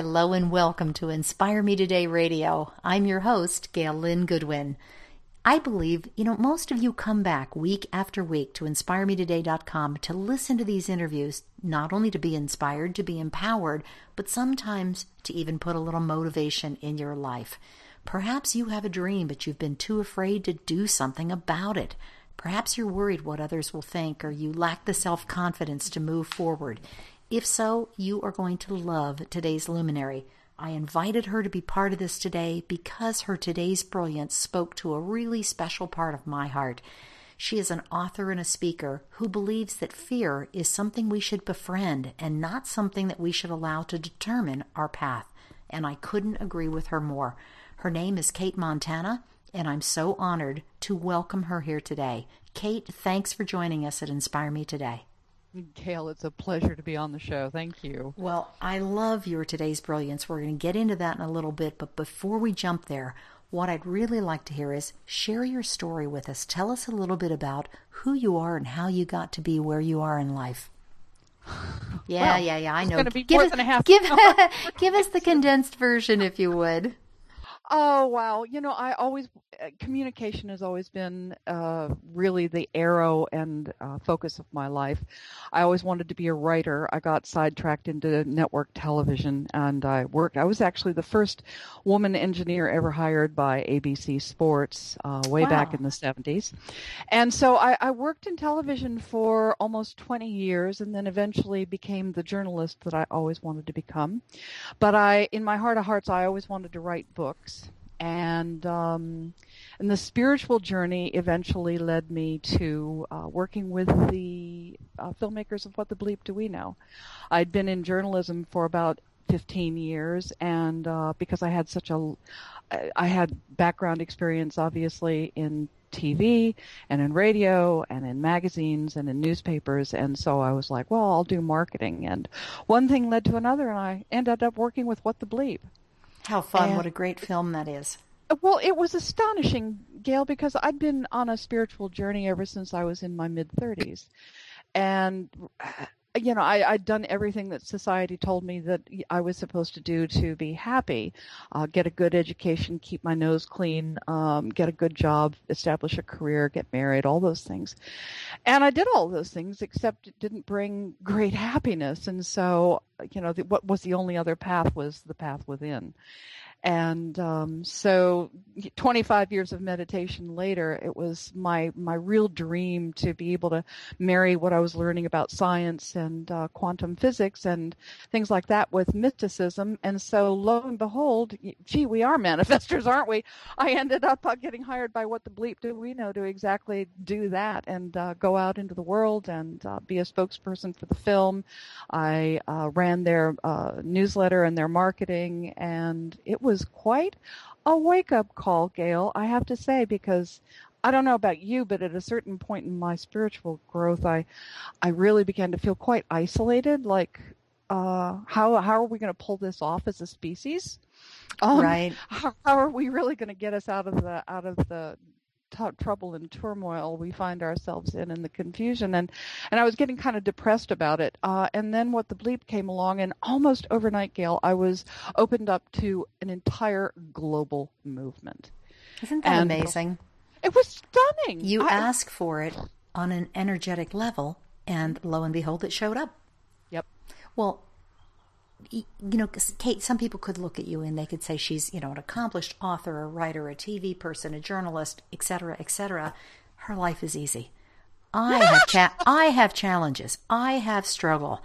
Hello and welcome to Inspire Me Today Radio. I'm your host, Gail Lynn Goodwin. I believe, you know, most of you come back week after week to inspiremetoday.com to listen to these interviews, not only to be inspired, to be empowered, but sometimes to even put a little motivation in your life. Perhaps you have a dream, but you've been too afraid to do something about it. Perhaps you're worried what others will think, or you lack the self confidence to move forward. If so, you are going to love today's luminary. I invited her to be part of this today because her today's brilliance spoke to a really special part of my heart. She is an author and a speaker who believes that fear is something we should befriend and not something that we should allow to determine our path. And I couldn't agree with her more. Her name is Cate Montana, and I'm so honored to welcome her here today. Cate, thanks for joining us at Inspire Me Today. Gail, it's a pleasure to be on the show. Thank you. Well, I love your today's brilliance. We're going to get into that in a little bit, but before we jump there, what I'd really like to hear is share your story with us. Tell us a little bit about who you are and how you got to be where you are in life. Yeah, well, yeah, yeah. I know. give us, give, give us the condensed version, if you would. Oh wow! You know, I always communication has always been uh, really the arrow and uh, focus of my life. I always wanted to be a writer. I got sidetracked into network television, and I worked. I was actually the first woman engineer ever hired by ABC Sports uh, way wow. back in the '70s, and so I, I worked in television for almost 20 years, and then eventually became the journalist that I always wanted to become. But I, in my heart of hearts, I always wanted to write books and um, and the spiritual journey eventually led me to uh, working with the uh, filmmakers of What the Bleep Do We Know. I'd been in journalism for about 15 years, and uh, because I had such a, I had background experience, obviously in TV and in radio and in magazines and in newspapers. And so I was like, well, I'll do marketing. And one thing led to another, and I ended up working with What the Bleep. How fun. And, what a great film that is. Well, it was astonishing, Gail, because I'd been on a spiritual journey ever since I was in my mid 30s. And, uh, you know, I, had done everything that society told me that I was supposed to do to be happy uh, get a good education, keep my nose clean, um, get a good job, establish a career, get married, all those things. And I did all those things, except it didn't bring great happiness. And so you know, the, what was the only other path was the path within. And um, so, 25 years of meditation later, it was my my real dream to be able to marry what I was learning about science and uh, quantum physics and things like that with mysticism. And so, lo and behold, gee, we are manifestors, aren't we? I ended up uh, getting hired by What the Bleep Do We Know to exactly do that and uh, go out into the world and uh, be a spokesperson for the film. I uh, ran their uh, newsletter and their marketing, and it was was quite a wake up call, Gail, I have to say, because I don't know about you, but at a certain point in my spiritual growth, I, I really began to feel quite isolated. Like, uh, how how are we going to pull this off as a species? Um, right. How, how, are we really going to get us out of the out of the t- trouble and turmoil we find ourselves in and the confusion and and I was getting kind of depressed about it. Uh, and then what the bleep came along and almost overnight Gail I was opened up to an entire global movement. Isn't that and amazing? it was stunning. You I, ask for it on an energetic level and lo and behold it showed up. Yep. Well you know, Cate, some people could look at you and they could say she's, you know, an accomplished author, a writer, a TV person, a journalist, etc., etc. Her life is easy. I have cha- I have challenges. I have struggle.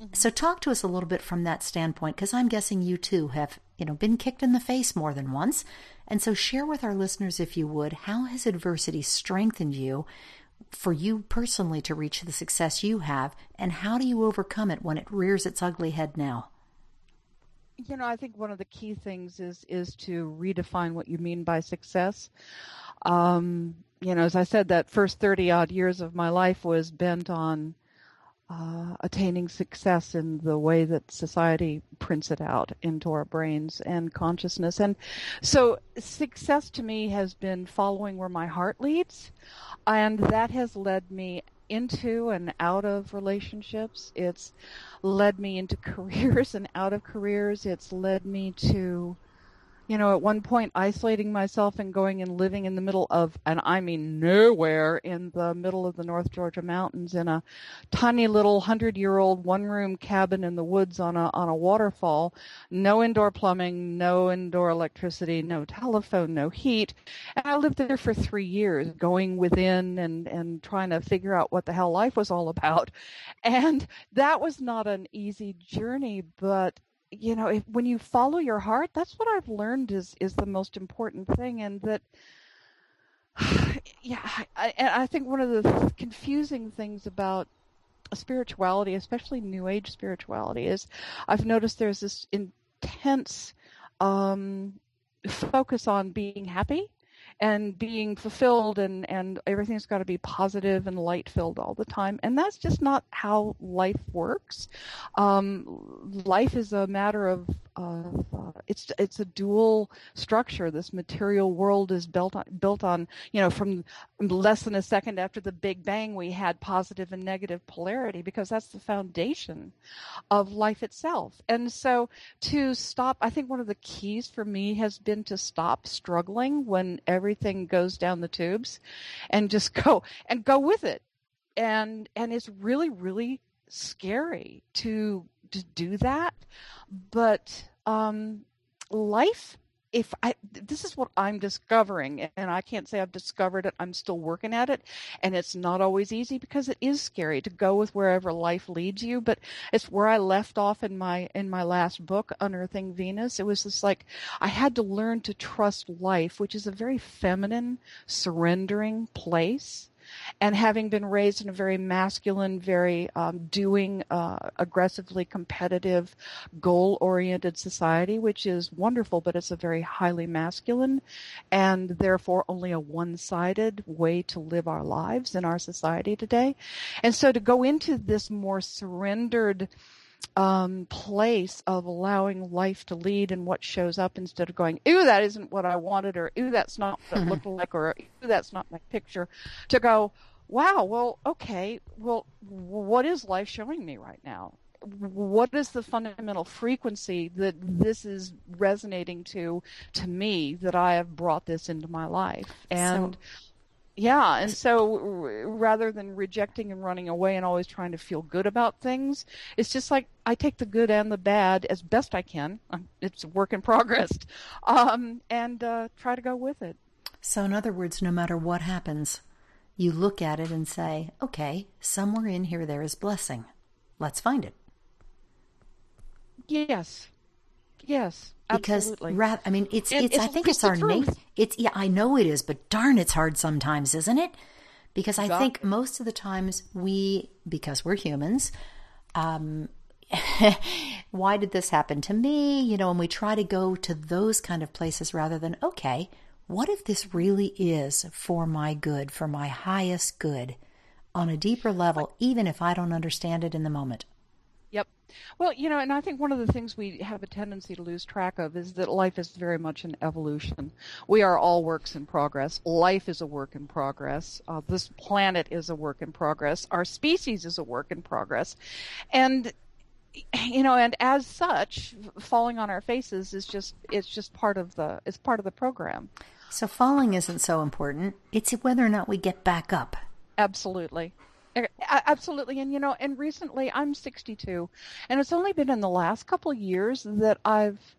Mm-hmm. So talk to us a little bit from that standpoint because I'm guessing you too have, you know, been kicked in the face more than once. And so share with our listeners if you would, how has adversity strengthened you for you personally to reach the success you have, and how do you overcome it when it rears its ugly head now? You know, I think one of the key things is is to redefine what you mean by success. Um, you know, as I said, that first thirty odd years of my life was bent on uh, attaining success in the way that society prints it out into our brains and consciousness. And so, success to me has been following where my heart leads, and that has led me into and out of relationships. It's led me into careers and out of careers. It's led me to you know, at one point isolating myself and going and living in the middle of, and I mean nowhere, in the middle of the North Georgia mountains in a tiny little hundred year old one room cabin in the woods on a, on a waterfall. No indoor plumbing, no indoor electricity, no telephone, no heat. And I lived there for three years going within and, and trying to figure out what the hell life was all about. And that was not an easy journey, but you know, if, when you follow your heart, that's what I've learned is is the most important thing, and that. Yeah, I, and I think one of the confusing things about spirituality, especially New Age spirituality, is I've noticed there's this intense um, focus on being happy and being fulfilled and and everything's got to be positive and light filled all the time and that's just not how life works um, life is a matter of uh, it's it's a dual structure. This material world is built on built on you know from less than a second after the Big Bang we had positive and negative polarity because that's the foundation of life itself. And so to stop, I think one of the keys for me has been to stop struggling when everything goes down the tubes, and just go and go with it. And and it's really really scary to to do that but um, life if I this is what I'm discovering and I can't say I've discovered it I'm still working at it and it's not always easy because it is scary to go with wherever life leads you but it's where I left off in my in my last book unearthing Venus. It was just like I had to learn to trust life which is a very feminine surrendering place and having been raised in a very masculine, very um, doing, uh, aggressively competitive, goal oriented society, which is wonderful, but it's a very highly masculine and therefore only a one sided way to live our lives in our society today. And so to go into this more surrendered, um, place of allowing life to lead and what shows up instead of going, ooh, that isn't what I wanted, or ooh, that's not what it looked like, or ooh, that's not my picture, to go, wow, well, okay, well, what is life showing me right now? What is the fundamental frequency that this is resonating to to me that I have brought this into my life? And so, yeah, and so rather than rejecting and running away and always trying to feel good about things, it's just like I take the good and the bad as best I can. It's a work in progress, um, and uh, try to go with it. So, in other words, no matter what happens, you look at it and say, "Okay, somewhere in here there is blessing. Let's find it." Yes, yes because ra- I mean it's it's, it's I think it's, our nature. It's yeah, I know it is, but darn, it's hard sometimes, isn't it? Because I think most of the times we, because we're humans, um, why did this happen to me? You know, and we try to go to those kind of places rather than okay, what if this really is for my good, for my highest good, on a deeper level, even if I don't understand it in the moment? Well, you know, and I think one of the things we have a tendency to lose track of is that life is very much an evolution. We are all works in progress. Life is a work in progress. Uh, this planet is a work in progress. Our species is a work in progress. And you know and as such falling on our faces is just it's just part of the it's part of the program so falling isn't so important it's whether or not we get back up absolutely Absolutely. And, you know, and recently I'm 62, and it's only been in the last couple years that I've.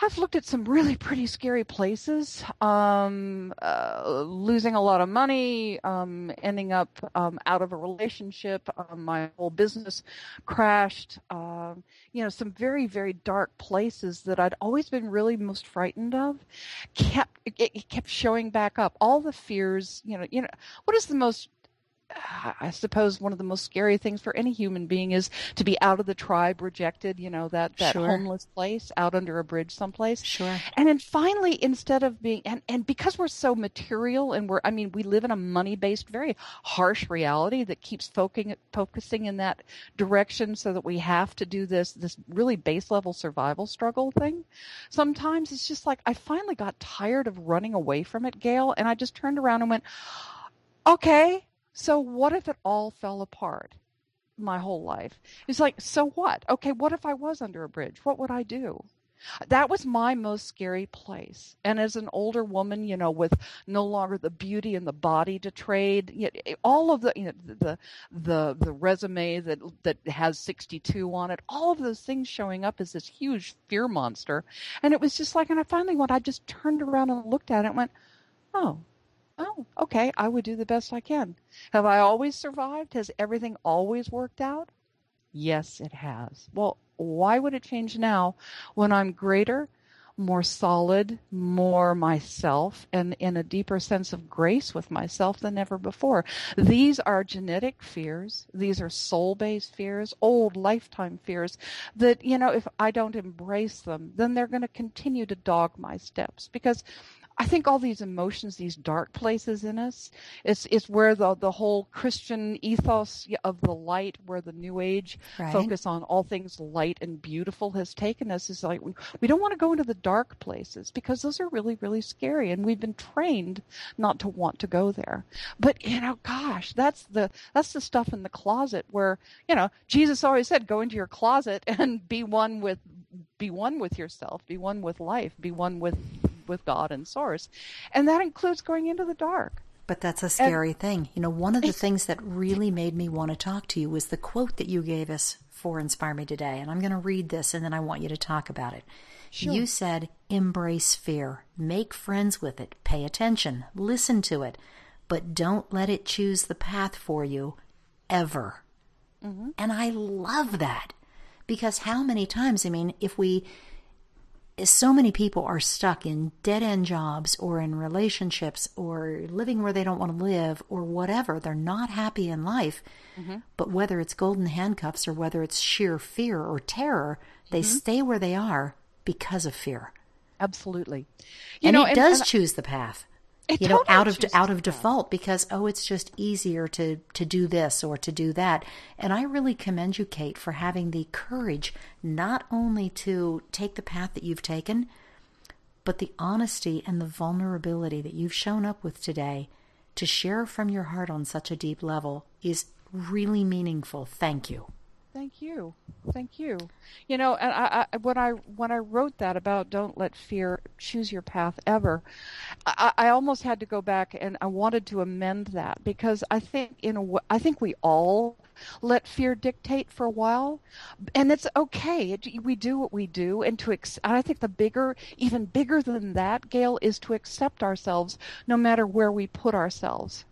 I've looked at some really pretty scary places, um, uh, losing a lot of money, um, ending up um, out of a relationship. Um, my whole business crashed. Um, you know, some very, very dark places that I'd always been really most frightened of kept it kept showing back up. All the fears. You know, you know, what is the most I suppose one of the most scary things for any human being is to be out of the tribe, rejected, you know, that, that sure. homeless place out under a bridge someplace. Sure. And then finally, instead of being, and, and because we're so material and we're, I mean, we live in a money based, very harsh reality that keeps focusing, focusing in that direction so that we have to do this, this really base level survival struggle thing. Sometimes it's just like, I finally got tired of running away from it, Gail, and I just turned around and went, okay, So what if it all fell apart? My whole life. It's like, so what? Okay, what if I was under a bridge? What would I do? That was my most scary place. And as an older woman, you know, with no longer the beauty and the body to trade, you know, all of the, you know, the the the resume that that has 62 on it, all of those things showing up as this huge fear monster. And it was just like, and I finally went, I just turned around and looked at it and went, oh, oh, okay, I would do the best I can. Have I always survived? Has everything always worked out? Yes, it has. Well, why would it change now when I'm greater, more solid, more myself, and in a deeper sense of grace with myself than ever before? These are genetic fears. These are soul based fears, old lifetime fears that, you know, if I don't embrace them, then they're going to continue to dog my steps because I think all these emotions, these dark places in us, it's it's where the the whole Christian ethos of the light, where the New Age right. focus on all things light and beautiful has taken us. Is like we don't want to go into the dark places because those are really really scary, and we've been trained not to want to go there. But you know, gosh, that's the that's the stuff in the closet where you know Jesus always said, go into your closet and be one with be one with yourself, be one with life, be one with with God and Source, and that includes going into the dark. But that's a scary and, thing. You know, one of the things that really made me want to talk to you was the quote that you gave us for Inspire Me Today. And I'm going to read this and then I want you to talk about it. Sure. You said, embrace fear, make friends with it, pay attention, listen to it, but don't let it choose the path for you ever. Mm-hmm. And I love that because how many times, I mean, if we so many people are stuck in dead end jobs or in relationships or living where they don't want to live or whatever. They're not happy in life. Mm-hmm. But whether it's golden handcuffs or whether it's sheer fear or terror, they mm-hmm. stay where they are because of fear. Absolutely. You and know, it and, does and, choose the path. It you know, out of out of default because oh, it's just easier to to do this or to do that. And I really commend you, Cate, for having the courage not only to take the path that you've taken, but the honesty and the vulnerability that you've shown up with today to share from your heart on such a deep level is really meaningful. Thank you. Thank you, thank you. You know, and I, I, when I when I wrote that about don't let fear choose your path ever, I, I almost had to go back and I wanted to amend that because I think in I think we all let fear dictate for a while, and it's okay. It, we do what we do, and to ex- I think the bigger, even bigger than that, Gail, is to accept ourselves no matter where we put ourselves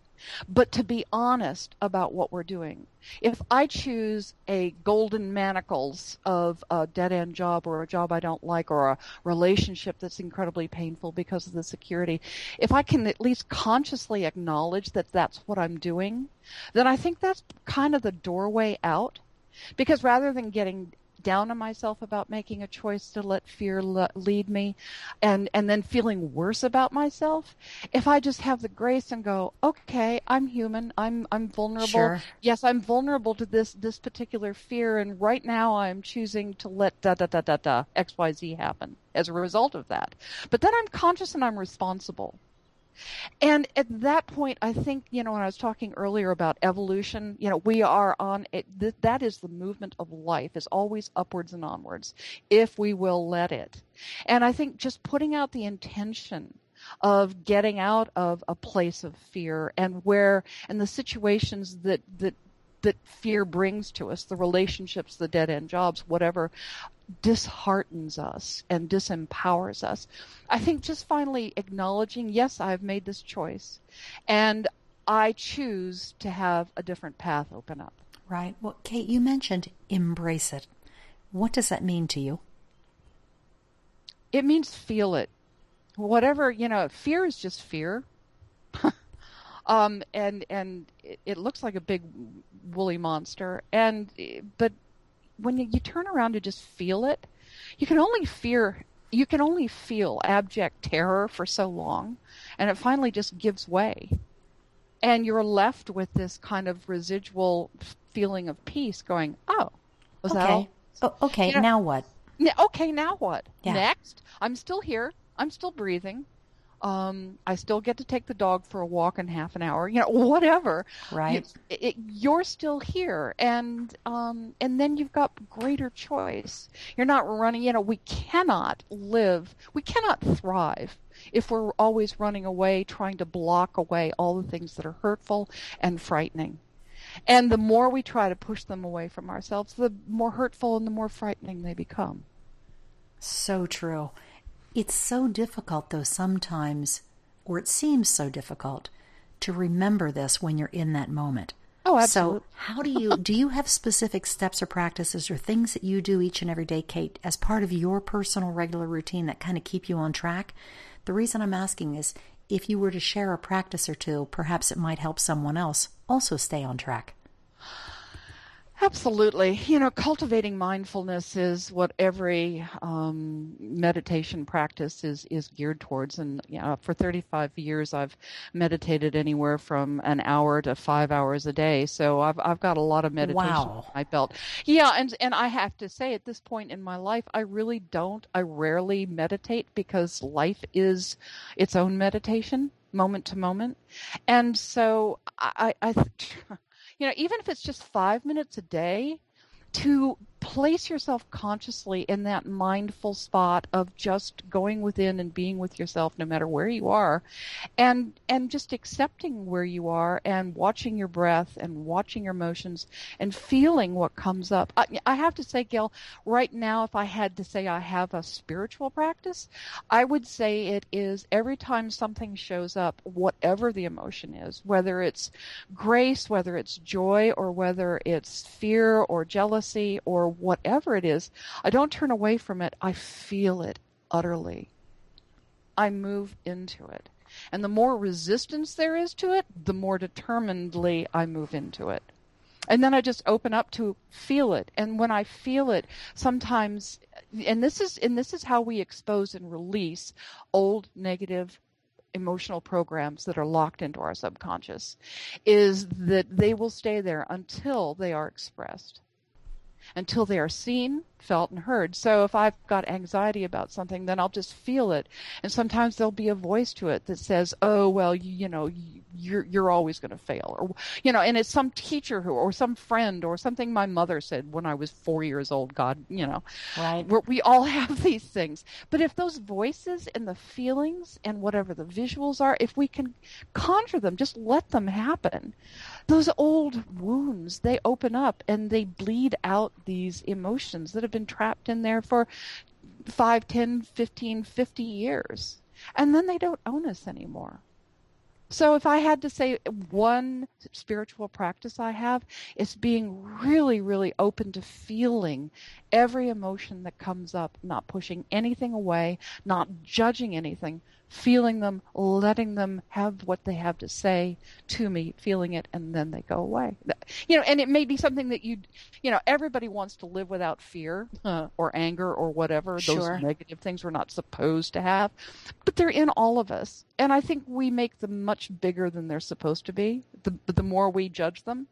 but to be honest about what we're doing. If I choose a golden manacles of a dead end job or a job I don't like or a relationship that's incredibly painful because of the security, if I can at least consciously acknowledge that that's what I'm doing, then I think that's kind of the doorway out. Because rather than getting down on myself about making a choice to let fear le- lead me and and then feeling worse about myself if i just have the grace and go okay i'm human i'm i'm vulnerable. Sure. yes i'm vulnerable to this this particular fear and right now i'm choosing to let da da da da da xyz happen as a result of that. But then i'm conscious and i'm responsible and at that point, I think, you know, when I was talking earlier about evolution, you know, we are on it. Th- that is the movement of life, is always upwards and onwards, if we will let it. And I think just putting out the intention of getting out of a place of fear and where and the situations that that that fear brings to us, the relationships, the dead end jobs, whatever, disheartens us and disempowers us. I think just finally acknowledging, yes, I've made this choice and I choose to have a different path open up. Right. Well, Kate, you mentioned embrace it. What does that mean to you? It means feel it. Whatever, you know, fear is just fear. um, and and it, it looks like a big woolly monster. And but when you, you turn around to just feel it, you can only fear you can only feel abject terror for so long, and it finally just gives way. And you're left with this kind of residual feeling of peace going, oh, was okay. that all? Oh, okay, you know, now what? okay, now what? Yeah. Next, I'm still here. I'm still breathing. Um, I still get to take the dog for a walk in half an hour. You know, whatever. Right. You, it, you're still here, and um, and then you've got greater choice. You're not running. You know, we cannot live. We cannot thrive if we're always running away, trying to block away all the things that are hurtful and frightening. And the more we try to push them away from ourselves, the more hurtful and the more frightening they become. So true. It's so difficult, though, sometimes, or it seems so difficult, to remember this when you're in that moment. Oh, absolutely. So, how do you do you have specific steps or practices or things that you do each and every day, Cate, as part of your personal regular routine that kind of keep you on track? The reason I'm asking is if you were to share a practice or two, perhaps it might help someone else also stay on track. Absolutely. You know, cultivating mindfulness is what every um, meditation practice is, is geared towards. And you know, for 35 years, I've meditated anywhere from an hour to five hours a day. So I've, I've got a lot of meditation wow. I felt. Yeah. And, and I have to say, at this point in my life, I really don't, I rarely meditate because life is its own meditation moment to moment. And so I, I, you know, even if it's just five minutes a day, to place yourself consciously in that mindful spot of just going within and being with yourself no matter where you are and and just accepting where you are and watching your breath and watching your emotions and feeling what comes up. I, I have to say gail right now if i had to say i have a spiritual practice i would say it is every time something shows up whatever the emotion is whether it's grace whether it's joy or whether it's fear or jealousy or whatever it is, I don't turn away from it. I feel it utterly. I move into it. And the more resistance there is to it, the more determinedly I move into it. And then I just open up to feel it. And when I feel it, sometimes and this is and this is how we expose and release old negative emotional programs that are locked into our subconscious is that they will stay there until they are expressed until they are seen, felt, and heard. So if I've got anxiety about something, then I'll just feel it. And sometimes there'll be a voice to it that says, "Oh, well, you, you know, you're you're always going to fail," or you know, and it's some teacher who, or some friend, or something my mother said when I was four years old. God, you know, right? we all have these things. But if those voices and the feelings and whatever the visuals are, if we can conjure them, just let them happen those old wounds they open up and they bleed out these emotions that have been trapped in there for 5 10 15 50 years. And then they don't own us anymore. So if i had to say one spiritual practice i have it's being really really open to feeling every emotion that comes up not pushing anything away not judging anything feeling them, letting them have what they have to say to me, feeling it, and then they go away. You know, and it may be something that you, you know, everybody wants to live without fear uh, or anger or whatever sure. those negative things we're not supposed to have, but they're in all of us, and I think we make them much bigger than they're supposed to be. The the more we judge them.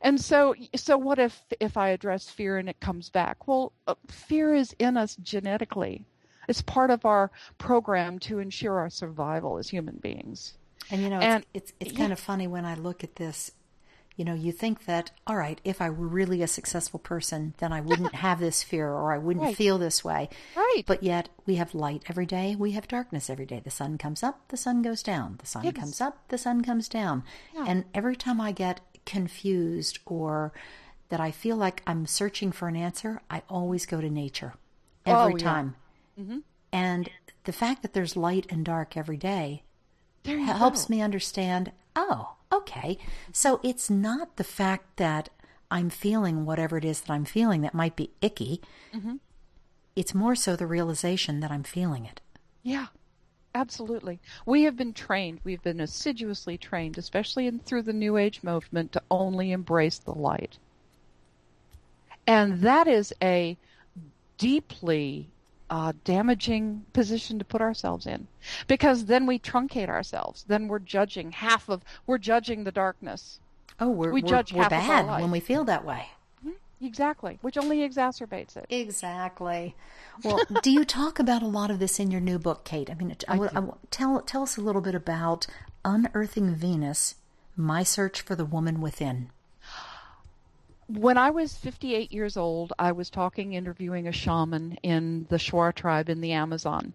And so, so what if if I address fear and it comes back? Well, uh, fear is in us genetically. It's part of our program to ensure our survival as human beings. And you know, and, it's it's, it's kind of funny when I look at this. You know, you think that all right, if I were really a successful person, then I wouldn't have this fear or I wouldn't right. feel this way. Right. But yet we have light every day, we have darkness every day. The sun comes up, the sun goes down. The sun yes. comes up, the sun comes down. Yeah. And every time I get confused or that I feel like I'm searching for an answer, I always go to nature. Oh, every oh, yeah. time. Mm-hmm. And the fact that there's light and dark every day helps go. me understand oh, okay. So it's not the fact that I'm feeling whatever it is that I'm feeling that might be icky. Mm-hmm. It's more so the realization that I'm feeling it. Yeah, absolutely. We have been trained, we've been assiduously trained, especially in, through the New Age movement, to only embrace the light. And that is a deeply uh, damaging position to put ourselves in because then we truncate ourselves. Then we're judging half of we're judging the darkness. Oh, we're we judge we're half bad of our life. when we feel that way. exactly, which only exacerbates it. Exactly. Well, do you talk about a lot of this in your new book, Cate? I mean, I, I, I, tell tell us a little bit about unearthing Venus, my search for the woman within. When I was 58 years old, I was talking, interviewing a shaman in the Shuar tribe in the Amazon.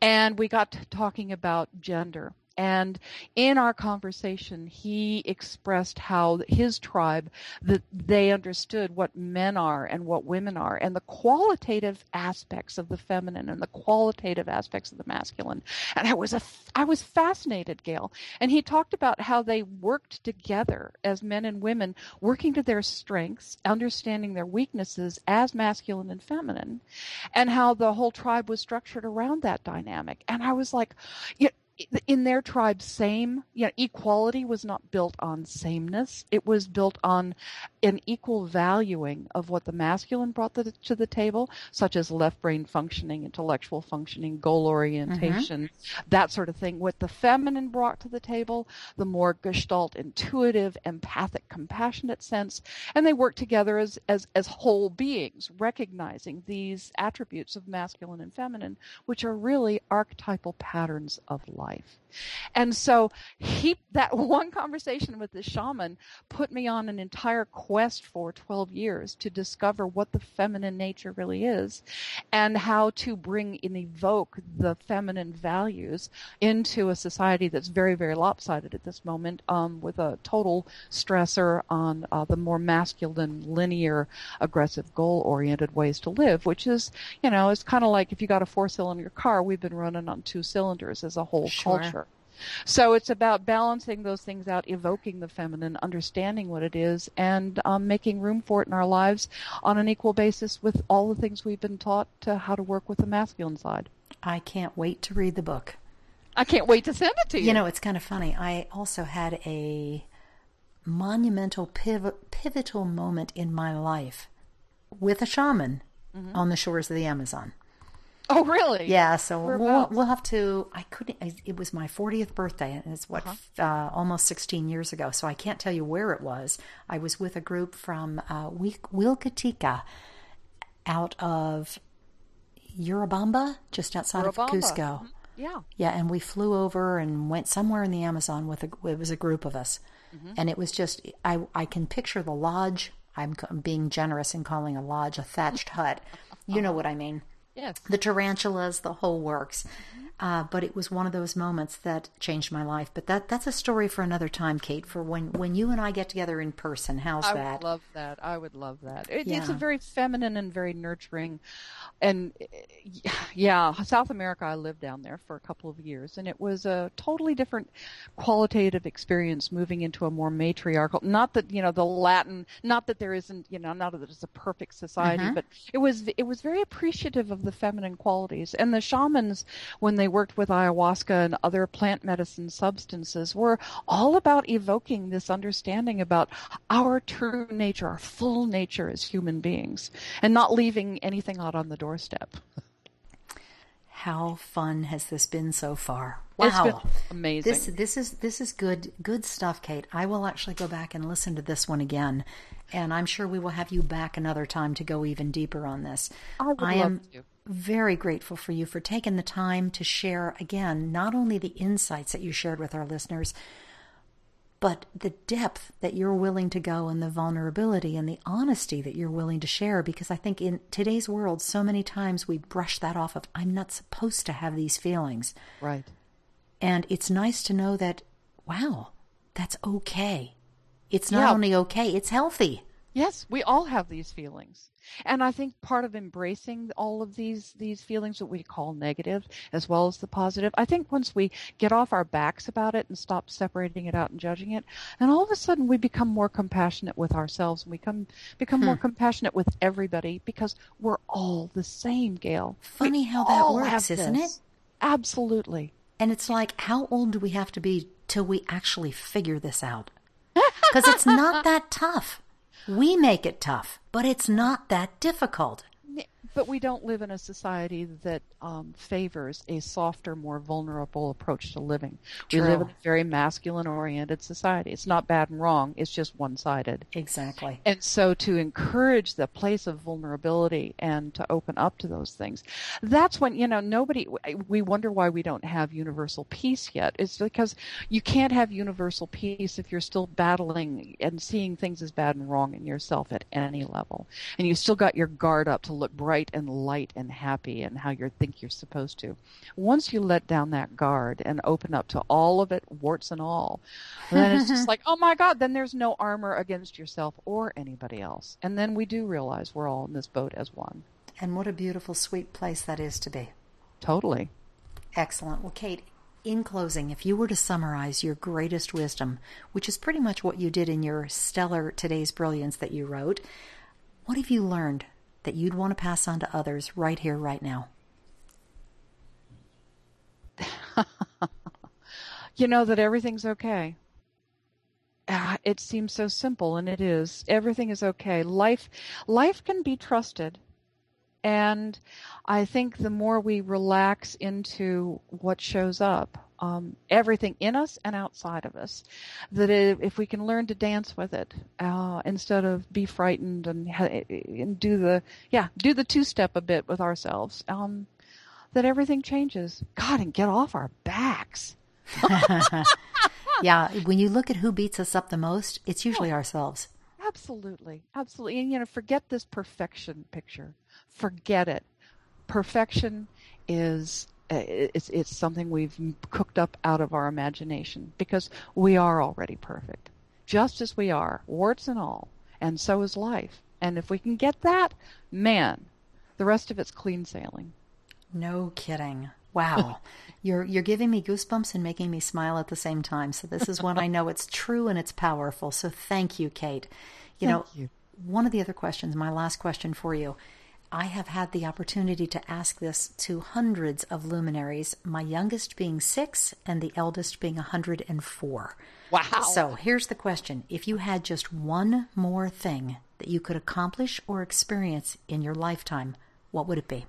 And we got talking about gender. And in our conversation, he expressed how his tribe that they understood what men are and what women are, and the qualitative aspects of the feminine and the qualitative aspects of the masculine. And I was a, I was fascinated, Gail. And he talked about how they worked together as men and women, working to their strengths, understanding their weaknesses as masculine and feminine, and how the whole tribe was structured around that dynamic. And I was like, you in their tribe, same, you know, equality was not built on sameness. It was built on an equal valuing of what the masculine brought the, to the table, such as left brain functioning, intellectual functioning, goal orientation, mm-hmm. that sort of thing. What the feminine brought to the table, the more gestalt, intuitive, empathic, compassionate sense, and they work together as, as, as whole beings, recognizing these attributes of masculine and feminine, which are really archetypal patterns of life life. And so he that one conversation with the shaman put me on an entire quest for 12 years to discover what the feminine nature really is and how to bring and evoke the feminine values into a society that's very very lopsided at this moment um, with a total stressor on uh, the more masculine linear aggressive goal oriented ways to live which is you know it's kind of like if you got a four cylinder car we've been running on two cylinders as a whole sure. culture so it's about balancing those things out, evoking the feminine, understanding what it is, and um, making room for it in our lives on an equal basis with all the things we've been taught to how to work with the masculine side. I can't wait to read the book. I can't wait to send it to you. You know, it's kind of funny. I also had a monumental, pivotal moment in my life with a shaman mm-hmm. on the shores of the Amazon. Oh, really? Yeah. So we'll, we'll have to. I couldn't. It was my 40th birthday, and it's what uh-huh. uh, almost 16 years ago. So I can't tell you where it was. I was with a group from uh, Willka T'ika, out of Urubamba, just outside Urubamba. of Cusco. Mm-hmm. Yeah. Yeah, and we flew over and went somewhere in the Amazon with a. It was a group of us, mm-hmm. and it was just. I I can picture the lodge. I'm being generous in calling a lodge a thatched hut. You know what I mean. Yes. The tarantulas, the whole works. Mm-hmm. Uh, but it was one of those moments that changed my life. But that that's a story for another time, Cate. For when when you and I get together in person, how's I that? I would love that. I would love that. It, yeah. It's a very feminine and very nurturing, and yeah, South America. I lived down there for a couple of years, and it was a totally different qualitative experience moving into a more matriarchal. Not that you know the Latin. Not that there isn't you know not that it's a perfect society, mm-hmm. but it was it was very appreciative of the feminine qualities. And the shamans, when they worked with ayahuasca and other plant medicine substances, were all about evoking this understanding about our true nature, our full nature as human beings, and not leaving anything out on the doorstep. How fun has this been so far? Wow, amazing. This this is this is good good stuff, Cate. I will actually go back and listen to this one again, and I'm sure we will have you back another time to go even deeper on this. I would I am to. Very grateful for you for taking the time to share again not only the insights that you shared with our listeners, but the depth that you're willing to go and the vulnerability and the honesty that you're willing to share. Because i think in today's world so many times we brush that off of i'm not supposed to have these feelings. Right. And it's nice to know that wow that's okay. It's not yeah. only okay it's healthy. Yes, we all have these feelings. And I think part of embracing all of these these feelings that we call negative as well as the positive, I think once we get off our backs about it and stop separating it out and judging it, and all of a sudden we become more compassionate with ourselves and we come become hmm. more compassionate with everybody because we're all the same, Gail. Funny we how that works, isn't it? Absolutely. And it's like how old do we have to be till we actually figure this out? Because it's not that tough. We make it tough, but it's not that difficult. But we don't live in a society that um, favors a softer, more vulnerable approach to living. True. We live in a very masculine-oriented society. It's not bad and wrong; it's just one-sided. Exactly. And so, to encourage the place of vulnerability and to open up to those things, that's when you know nobody. We wonder why we don't have universal peace yet. It's because you can't have universal peace if you're still battling and seeing things as bad and wrong in yourself at any level, and you've still got your guard up to look bright and light and happy and how you think you're supposed to. Once you let down that guard and open up to all of it, warts and all, then it's just like, oh my God, then there's no armor against yourself or anybody else. And then we do realize we're all in this boat as one. And what a beautiful, sweet place that is to be. Totally. Excellent. Well, Cate, in closing, if you were to summarize your greatest wisdom, which is pretty much what you did in your stellar Today's Brilliance that you wrote, what have you learned that you'd want to pass on to others right here, right now? you know that everything's okay. Ah, it seems so simple, and it is. Everything is okay. Life, life can be trusted, and I think the more we relax into what shows up, um, everything in us and outside of us. That if we can learn to dance with it uh, instead of be frightened and and do the yeah do the two step a bit with ourselves, um, that everything changes. God, and get off our backs. yeah, when you look at who beats us up the most, it's usually ourselves. Absolutely, absolutely, and you know, forget this perfection picture. Forget it. Perfection is Uh, it's it's something we've cooked up out of our imagination because we are already perfect, just as we are, warts and all, and so is life. And if we can get that, man, the rest of it's clean sailing. No kidding. Wow. you're you're giving me goosebumps and making me smile at the same time. So this is when I know it's true and it's powerful. So thank you, Cate. You thank know, you. one of the other questions, my last question for you I have had the opportunity to ask this to hundreds of luminaries, my youngest being six and the eldest being 104. Wow. So here's the question If you had just one more thing that you could accomplish or experience in your lifetime, what would it be?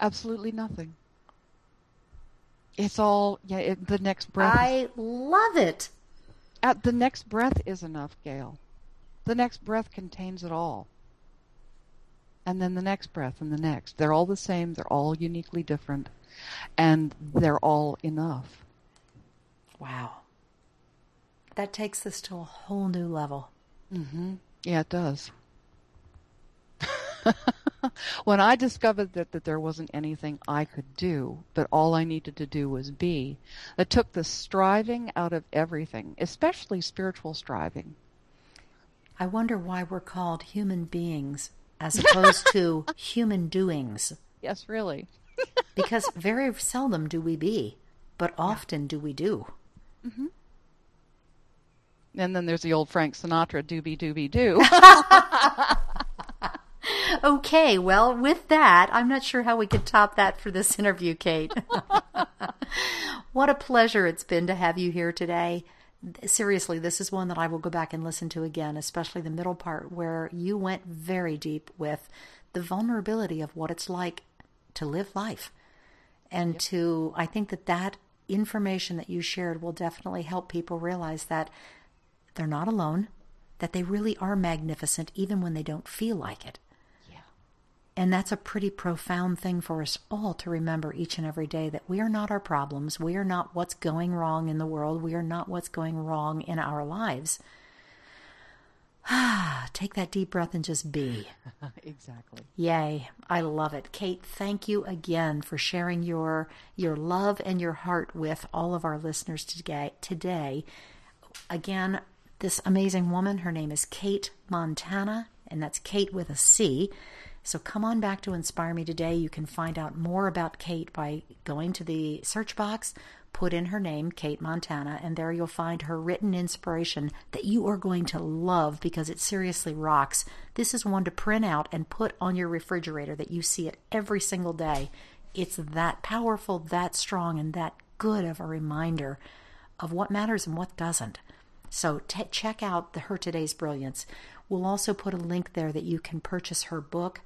Absolutely nothing. It's all, yeah, it, the next breath. I love it. At the next breath is enough, Gail. The next breath contains it all. And then the next breath and the next. They're all the same, they're all uniquely different, and they're all enough. Wow. That takes this to a whole new level. Mm-hmm. Yeah, it does. when I discovered that, that there wasn't anything I could do, but all I needed to do was be, that took the striving out of everything, especially spiritual striving. I wonder why we're called human beings as opposed to human doings. Yes, really. because very seldom do we be, but often yeah. do we do. Mm-hmm. And then there's the old Frank Sinatra doobie doobie doo. okay, well, with that, I'm not sure how we could top that for this interview, Cate. what a pleasure it's been to have you here today seriously, this is one that I will go back and listen to again, especially the middle part where you went very deep with the vulnerability of what it's like to live life. And yep. to, I think that that information that you shared will definitely help people realize that they're not alone, that they really are magnificent even when they don't feel like it. And that's a pretty profound thing for us all to remember each and every day that we are not our problems. We are not what's going wrong in the world. We are not what's going wrong in our lives. Ah, take that deep breath and just be. exactly. Yay. I love it. Cate, thank you again for sharing your your love and your heart with all of our listeners today. Today, again, this amazing woman, her name is Cate Montana, and that's Cate with a C. So come on back to Inspire Me Today. You can find out more about Cate by going to the search box, put in her name, Cate Montana, and there you'll find her written inspiration that you are going to love because it seriously rocks. This is one to print out and put on your refrigerator that you see it every single day. It's that powerful, that strong, and that good of a reminder of what matters and what doesn't. So t- check out the Her Today's Brilliance. We'll also put a link there that you can purchase her book,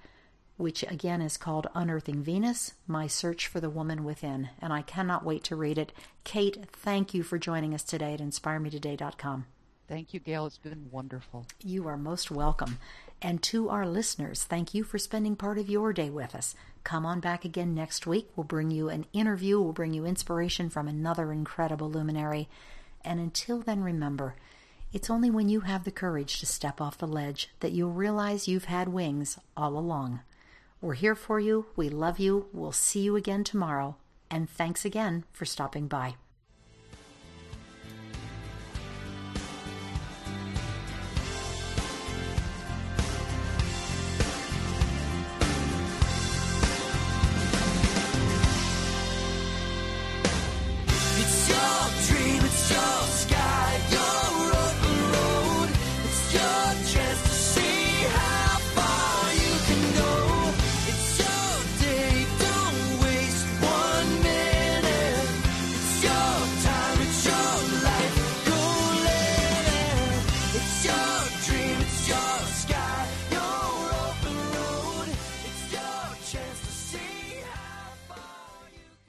which again is called Unearthing Venus My Search for the Woman Within. And I cannot wait to read it. Cate, thank you for joining us today at InspireMeToday.com. Thank you, Gail. It's been wonderful. You are most welcome. And to our listeners, thank you for spending part of your day with us. Come on back again next week. We'll bring you an interview, we'll bring you inspiration from another incredible luminary. And until then, remember, it's only when you have the courage to step off the ledge that you'll realize you've had wings all along. We're here for you. We love you. We'll see you again tomorrow. And thanks again for stopping by.